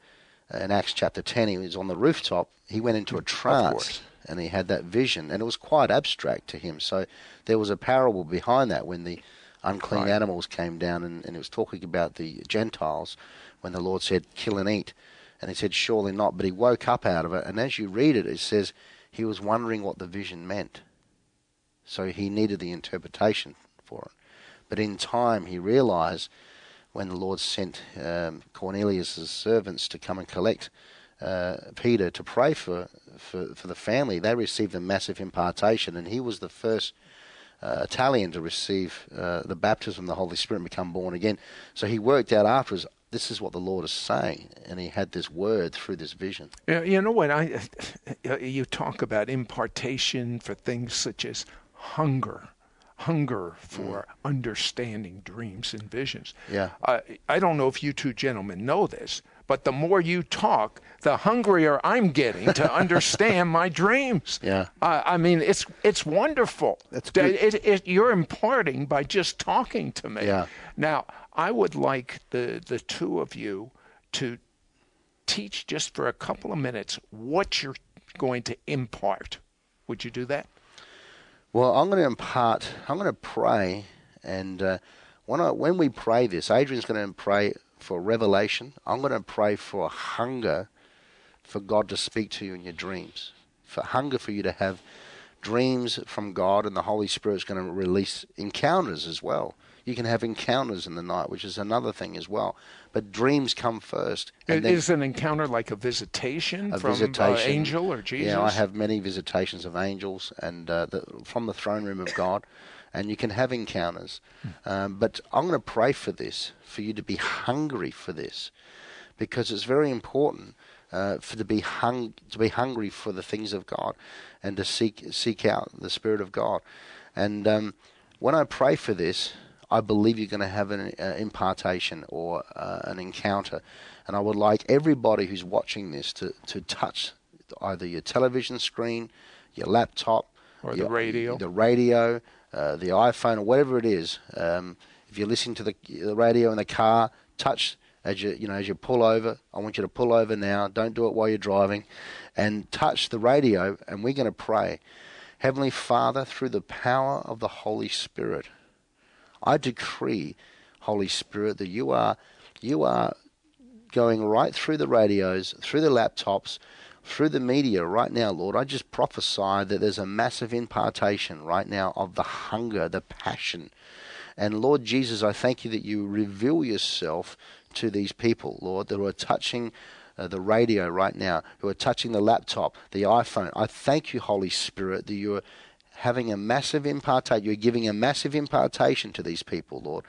uh, in Acts chapter 10 he was on the rooftop, he went into a trance and he had that vision, and it was quite abstract to him. So there was a parable behind that when the unclean Right. animals came down, and, and it was talking about the Gentiles when the Lord said, "Kill and eat," and he said, "Surely not." But he woke up out of it, and as you read it, it says he was wondering what the vision meant. So he needed the interpretation for it. But in time, he realized when the Lord sent um, Cornelius' servants to come and collect uh, Peter to pray for, for, for the family, they received a massive impartation, and he was the first uh, Italian to receive uh, the baptism of the Holy Spirit and become born again. So he worked out afterwards, this is what the Lord is saying, and he had this word through this vision. You you know what I? You talk about impartation for things such as hunger, hunger for understanding dreams and visions. Yeah. I I don't know if you two gentlemen know this, but the more you talk, the hungrier I'm getting to understand my dreams. Yeah. I I mean, it's it's wonderful. That's That good. It, it, you're imparting by just talking to me. Yeah. Now, I would like the the two of you to teach just for a couple of minutes what you're going to impart. Would you do that? Well, I'm going to impart. I'm going to pray, and uh, when I, when we pray this, Adrian's going to pray for revelation. I'm going to pray for hunger for God to speak to you in your dreams, for hunger for you to have dreams from God, and the Holy Spirit's going to release encounters as well. You can have encounters in the night, which is another thing as well. But dreams come first. and then- Is an encounter like a visitation a from visitation. Uh, angel or Jesus? Yeah, I have many visitations of angels and uh, the, from the throne room of God, and you can have encounters. Um, but I'm going to pray for this, for you to be hungry for this, because it's very important uh, for to be hung to be hungry for the things of God, and to seek seek out the Spirit of God. And um, when I pray for this, I believe you're going to have an uh, impartation or uh, an encounter. And I would like everybody who's watching this to, to touch either your television screen, your laptop, Or the your- radio. the radio, uh, the iPhone, or whatever it is. Um, if you're listening to the, the radio in the car, touch as you you know as you pull over. I want you to pull over now. Don't do it while you're driving, and touch the radio. And we're going to pray, Heavenly Father, through the power of the Holy Spirit. I decree, Holy Spirit, that you are you are going right through the radios, through the laptops, through the media right now, Lord. I just prophesy that there's a massive impartation right now of the hunger, the passion. And Lord Jesus, I thank you that you reveal yourself to these people, Lord, that are touching uh, the radio right now, who are touching the laptop, the iPhone. I thank you, Holy Spirit, that you are having a massive impartation. You're giving a massive impartation to these people, Lord.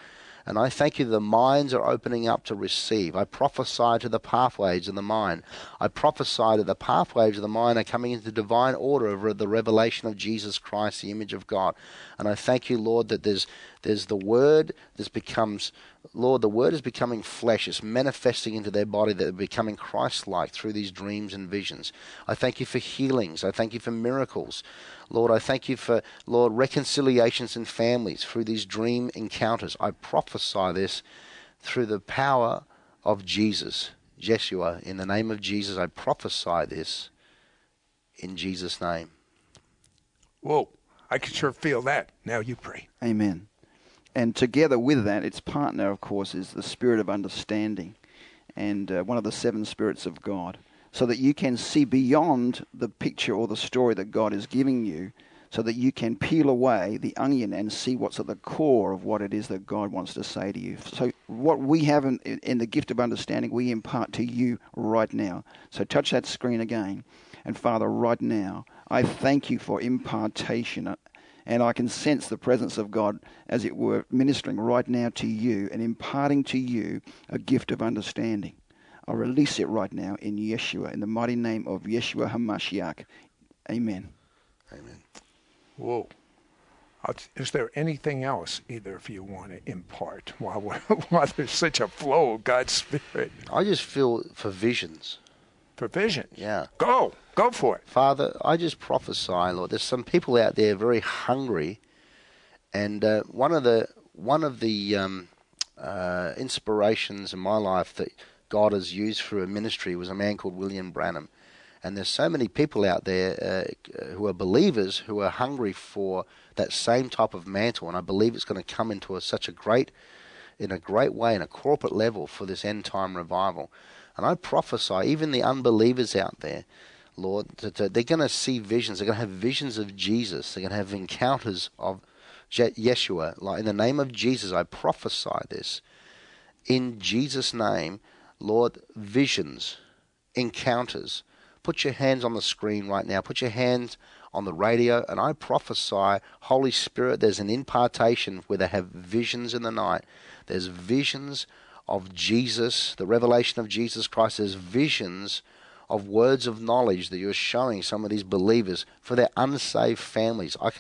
And I thank you the minds are opening up to receive. I prophesy to the pathways of the mind. I prophesy that the pathways of the mind are coming into divine order of the revelation of Jesus Christ, the image of God. And I thank you, Lord, that there's there's the word that becomes Lord, the word is becoming flesh. It's manifesting into their body they're becoming Christ like through these dreams and visions. I thank you for healings. I thank you for miracles. Lord, I thank you for, Lord, reconciliations in families through these dream encounters. I prophesy this through the power of Jesus. Jeshua, in the name of Jesus, I prophesy this in Jesus' name. Whoa, I can sure feel that. Now you pray. Amen. And together with that, its partner, of course, is the spirit of understanding and uh, one of the seven spirits of God. So that you can see beyond the picture or the story that God is giving you, so that you can peel away the onion and see what's at the core of what it is that God wants to say to you. So, what we have in, in the gift of understanding, we impart to you right now. So, touch that screen again. And, Father, right now, I thank you for impartation. And I can sense the presence of God, as it were, ministering right now to you and imparting to you a gift of understanding. I release it right now in Yeshua, in the mighty name of Yeshua HaMashiach. Amen. Amen. Whoa. Is there anything else either of you want to impart while, while there's such a flow of God's Spirit? I just feel for visions. For visions? Yeah. Go. Go for it. Father, I just prophesy, Lord. There's some people out there very hungry, and uh, one of the one of the um, uh, inspirations in my life that God has used for a ministry was a man called William Branham. And there's so many people out there uh, who are believers who are hungry for that same type of mantle, and I believe it's going to come into a, such a great, in a great way, in a corporate level for this end time revival. And I prophesy, even the unbelievers out there, Lord, that they're going to see visions. They're going to have visions of Jesus. They're going to have encounters of Yeshua. Like in the name of Jesus, I prophesy this. In Jesus' name, Lord, visions, encounters. Put your hands on the screen right now. Put your hands on the radio, and I prophesy, Holy Spirit, there's an impartation where they have visions in the night. There's visions of Jesus, the revelation of Jesus Christ. There's visions of words of knowledge that you're showing some of these believers for their unsaved families. I,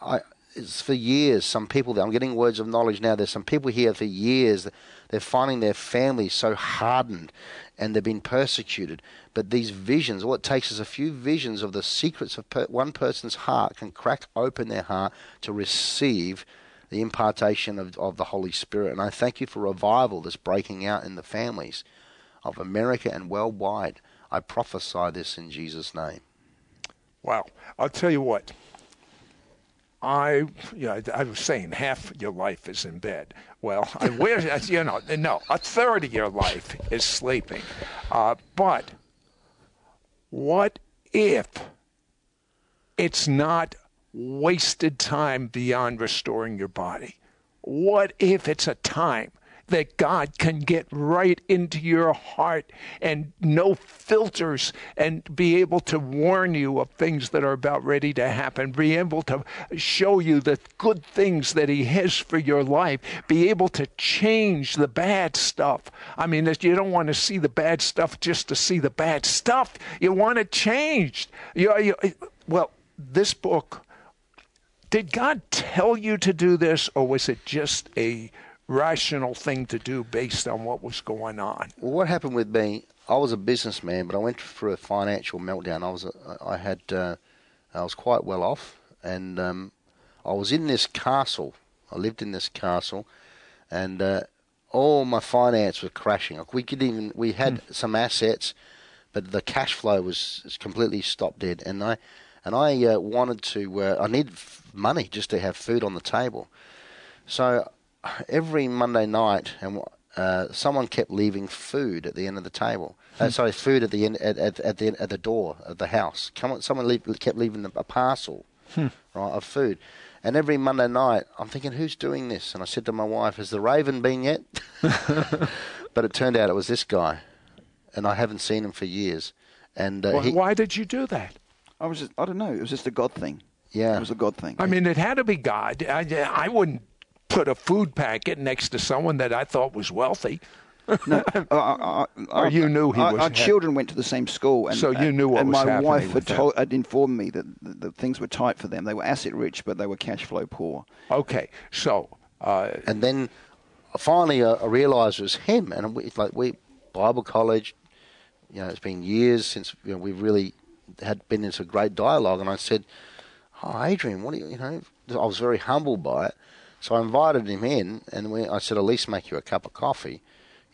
I, it's for years. Some people, I'm getting words of knowledge now. There's some people here for years. They're finding their families so hardened and they've been persecuted. But these visions, all it takes is a few visions of the secrets of per- one person's heart can crack open their heart to receive the impartation of, of the Holy Spirit. And I thank you for revival that's breaking out in the families of America and worldwide. I prophesy this in Jesus' name. Wow. I'll tell you what. I, you know, I was saying half your life is in bed. Well, I wish, you know, no, a third of your life is sleeping. Uh, but what if it's not wasted time beyond restoring your body? What if it's a time that God can get right into your heart and no filters and be able to warn you of things that are about ready to happen, be able to show you the good things that He has for your life, be able to change the bad stuff. I mean, you don't want to see the bad stuff just to see the bad stuff. You want it changed. You, you, well, this book did God tell you to do this, or was it just a rational thing to do based on what was going on. Well, what happened with me? I was a businessman, but I went through a financial meltdown. I was, a, I had, uh, I was quite well off, and um, I was in this castle. I lived in this castle, and uh, all my finance was crashing. we could even, we had hmm. some assets, but the cash flow was, was completely stopped dead. And I, and I uh, wanted to, uh, I needed money just to have food on the table. So every Monday night, and uh, someone kept leaving food at the end of the table. Uh, hmm. sorry, food at the end at, at, at, the at the door of the house. Come on, someone leave, kept leaving a parcel, hmm. right, of food. And every Monday night, I'm thinking, who's doing this? And I said to my wife, "Has the raven been yet?" but it turned out it was this guy, and I haven't seen him for years. And uh, well, he, why did you do that? I was just, I don't know. It was just a God thing. Yeah, it was a God thing. I mean, it had to be God. I, I wouldn't put a food packet next to someone that I thought was wealthy. no, I, I, or you knew he was. Our children went to the same school, and so you knew what and was my wife had, told, had, informed me that the, the, things were tight for them. They were asset rich, but they were cash flow poor. Okay, so uh, and then finally uh, I realised it was him, and we, like we Bible college. You know, it's been years since you know, we've really had been into a great dialogue, and I said, "Oh, Adrian, what do you, you know?" I was very humbled by it. So I invited him in, and we, I said, at least make you a cup of coffee,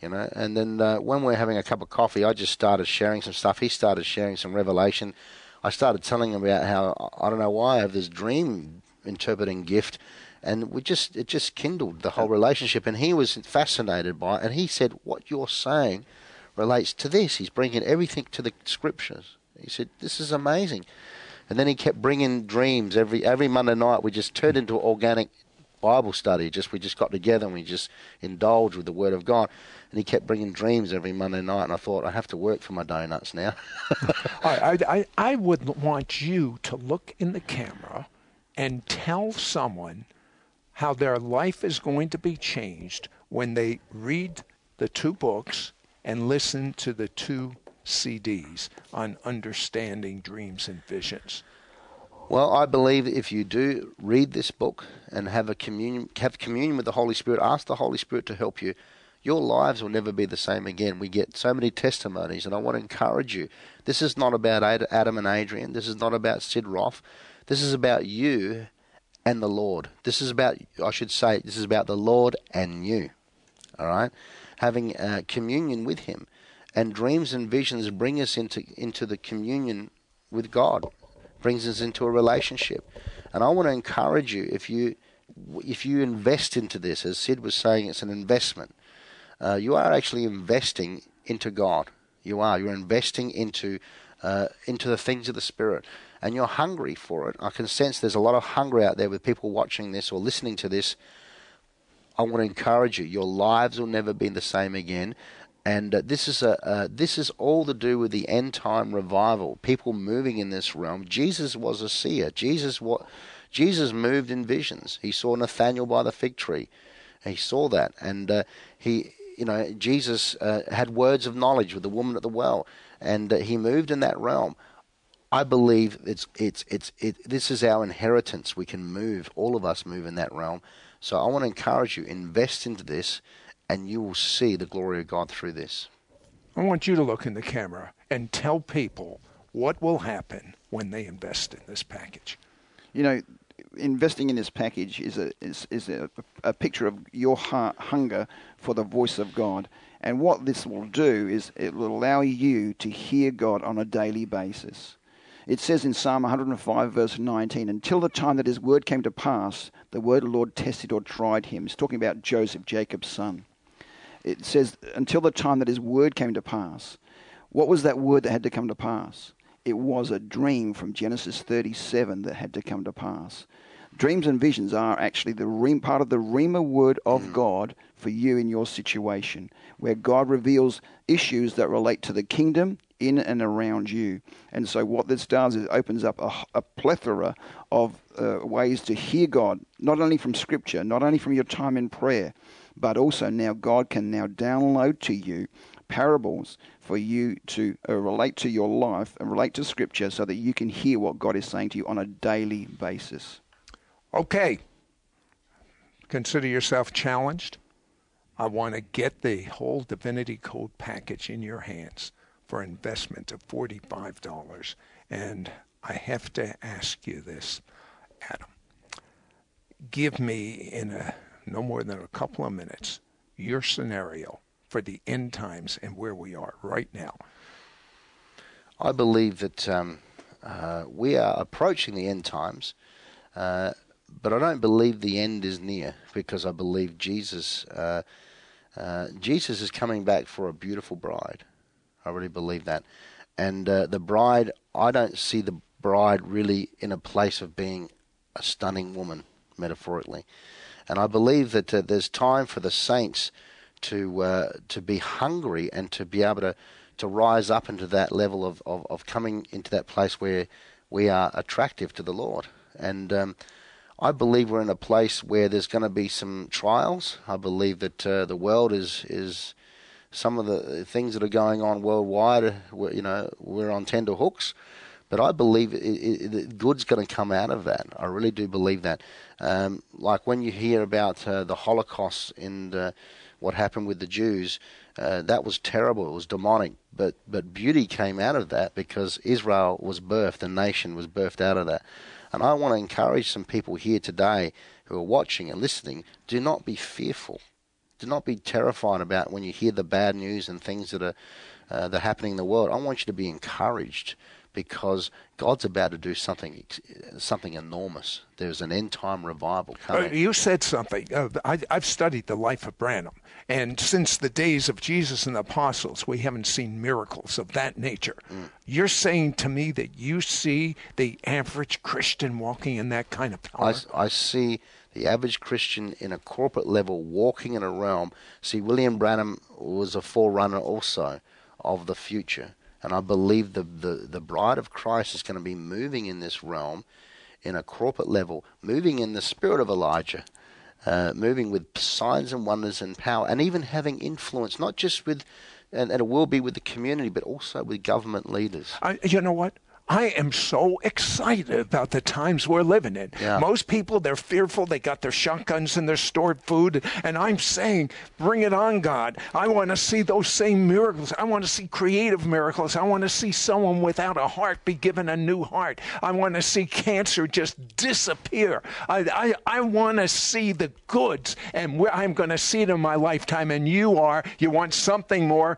you know. And then uh, when we are having a cup of coffee, I just started sharing some stuff. He started sharing some revelation. I started telling him about how I don't know why I have this dream interpreting gift, and we just it just kindled the whole relationship. And he was fascinated by it, and he said, "What you're saying." relates to this. He's bringing everything to the scriptures. He said, "This is amazing." And then he kept bringing dreams every every Monday night. We just turned into organic Bible study. Just we just got together and we just indulged with the Word of God. And he kept bringing dreams every Monday night. And I thought I have to work for my donuts now. I, I I would want you to look in the camera and tell someone how their life is going to be changed when they read the two books and listen to the two CDs on understanding dreams and visions. Well, I believe if you do read this book and have a communion, have communion with the Holy Spirit, ask the Holy Spirit to help you. Your lives will never be the same again. We get so many testimonies, and I want to encourage you. This is not about Adam and Adrian. This is not about Sid Roth. This is about you and the Lord. This is about, I should say, this is about the Lord and you. All right? Having uh, communion with Him. And dreams and visions bring us into, into the communion with God, brings us into a relationship. And I want to encourage you if you if you invest into this, as Sid was saying, it's an investment. Uh, you are actually investing into God. You are. You're investing into uh, into the things of the Spirit, and you're hungry for it. I can sense there's a lot of hunger out there with people watching this or listening to this. I want to encourage you. Your lives will never be the same again, and uh, this is a uh, this is all to do with the end time revival. People moving in this realm. Jesus was a seer. Jesus what Jesus moved in visions. He saw Nathaniel by the fig tree. He saw that, and uh, he you know Jesus uh, had words of knowledge with the woman at the well, and uh, he moved in that realm. I believe it's it's it's it, this is our inheritance. We can move. All of us move in that realm. So I want to encourage you invest into this and you will see the glory of God through this. I want you to look in the camera and tell people what will happen when they invest in this package. You know, investing in this package is a is, is a, a picture of your heart, hunger for the voice of God. And what this will do is it will allow you to hear God on a daily basis. It says in Psalm 105, verse 19, until the time that his word came to pass, the word of the Lord tested or tried him. It's talking about Joseph, Jacob's son it says, until the time that his word came to pass. What was that word that had to come to pass? It was a dream from Genesis 37 that had to come to pass. Dreams and visions are actually the part of the Rhema word of mm. God for you in your situation, where God reveals issues that relate to the kingdom in and around you. And so, what this does is opens up a, a plethora of uh, ways to hear God, not only from Scripture, not only from your time in prayer, but also now God can now download to you parables for you to uh, relate to your life and relate to Scripture so that you can hear what God is saying to you on a daily basis. Okay. Consider yourself challenged. I want to get the whole Divinity Code package in your hands for investment of $45. And I have to ask you this, Adam. Give me in a no more than a couple of minutes, your scenario for the end times and where we are right now. I believe that um, uh, we are approaching the end times, uh, but I don't believe the end is near because I believe Jesus. Uh, uh Jesus is coming back for a beautiful bride. I really believe that, and uh, the bride. I don't see the bride really in a place of being a stunning woman, metaphorically. And I believe that uh, there's time for the saints to uh, to be hungry and to be able to, to rise up into that level of, of, of coming into that place where we are attractive to the Lord. And um, I believe we're in a place where there's going to be some trials. I believe that uh, the world is is some of the things that are going on worldwide. You know, we're on tender hooks. But I believe it, it, good's going to come out of that. I really do believe that. Um, like when you hear about uh, the Holocaust and uh, what happened with the Jews, uh, that was terrible. It was demonic. But but beauty came out of that because Israel was birthed, the nation was birthed out of that. And I want to encourage some people here today who are watching and listening. Do not be fearful. Do not be terrified about when you hear the bad news and things that are uh, that are happening in the world. I want you to be encouraged because God's about to do something something enormous. There's an end time revival Uh, coming. you said something. Uh, I, I've studied the life of Branham, and since the days of Jesus and the apostles, we haven't seen miracles of that nature. Mm. You're saying to me that you see the average Christian walking in that kind of power? I, I see the average Christian in a corporate level walking in a realm. See, William Branham was a forerunner also of the future. And I believe the, the, the bride of Christ is going to be moving in this realm in a corporate level, moving in the spirit of Elijah, uh, moving with signs and wonders and power, and even having influence, not just with, and, and it will be with the community, but also with government leaders. I, you know what? I am so excited about the times we're living in. Yeah. Most people, they're fearful. They got their shotguns and their stored food. And I'm saying, bring it on, God. I want to see those same miracles. I want to see creative miracles. I want to see someone without a heart be given a new heart. I want to see cancer just disappear. I, I, I want to see the goods. And I'm going to see it in my lifetime. And you are. You want something more.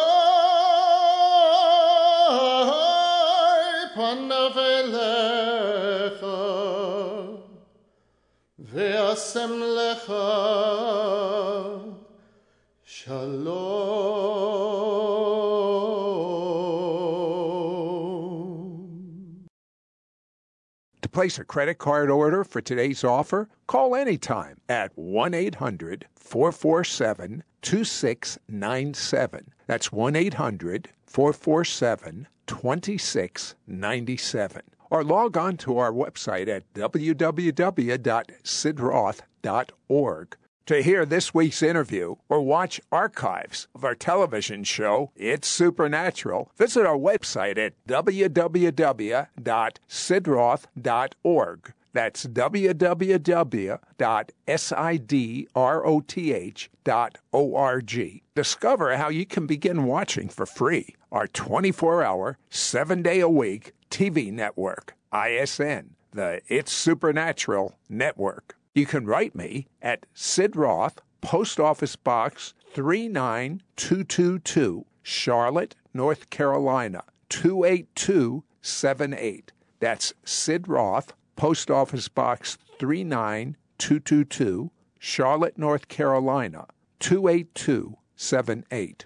פניו אליך ואשם לך שלום. To place a credit card order for today's offer, call anytime at 1 800 447 2697. That's 1 800 447 2697. Or log on to our website at www.sidroth.org. To hear this week's interview or watch archives of our television show, It's Supernatural, visit our website at www.sidroth.org. That's www.sidroth.org. Discover how you can begin watching for free our 24 hour, 7 day a week TV network, ISN, the It's Supernatural Network. You can write me at Sid Roth, Post Office Box 39222, Charlotte, North Carolina 28278. That's Sid Roth, Post Office Box 39222, Charlotte, North Carolina 28278.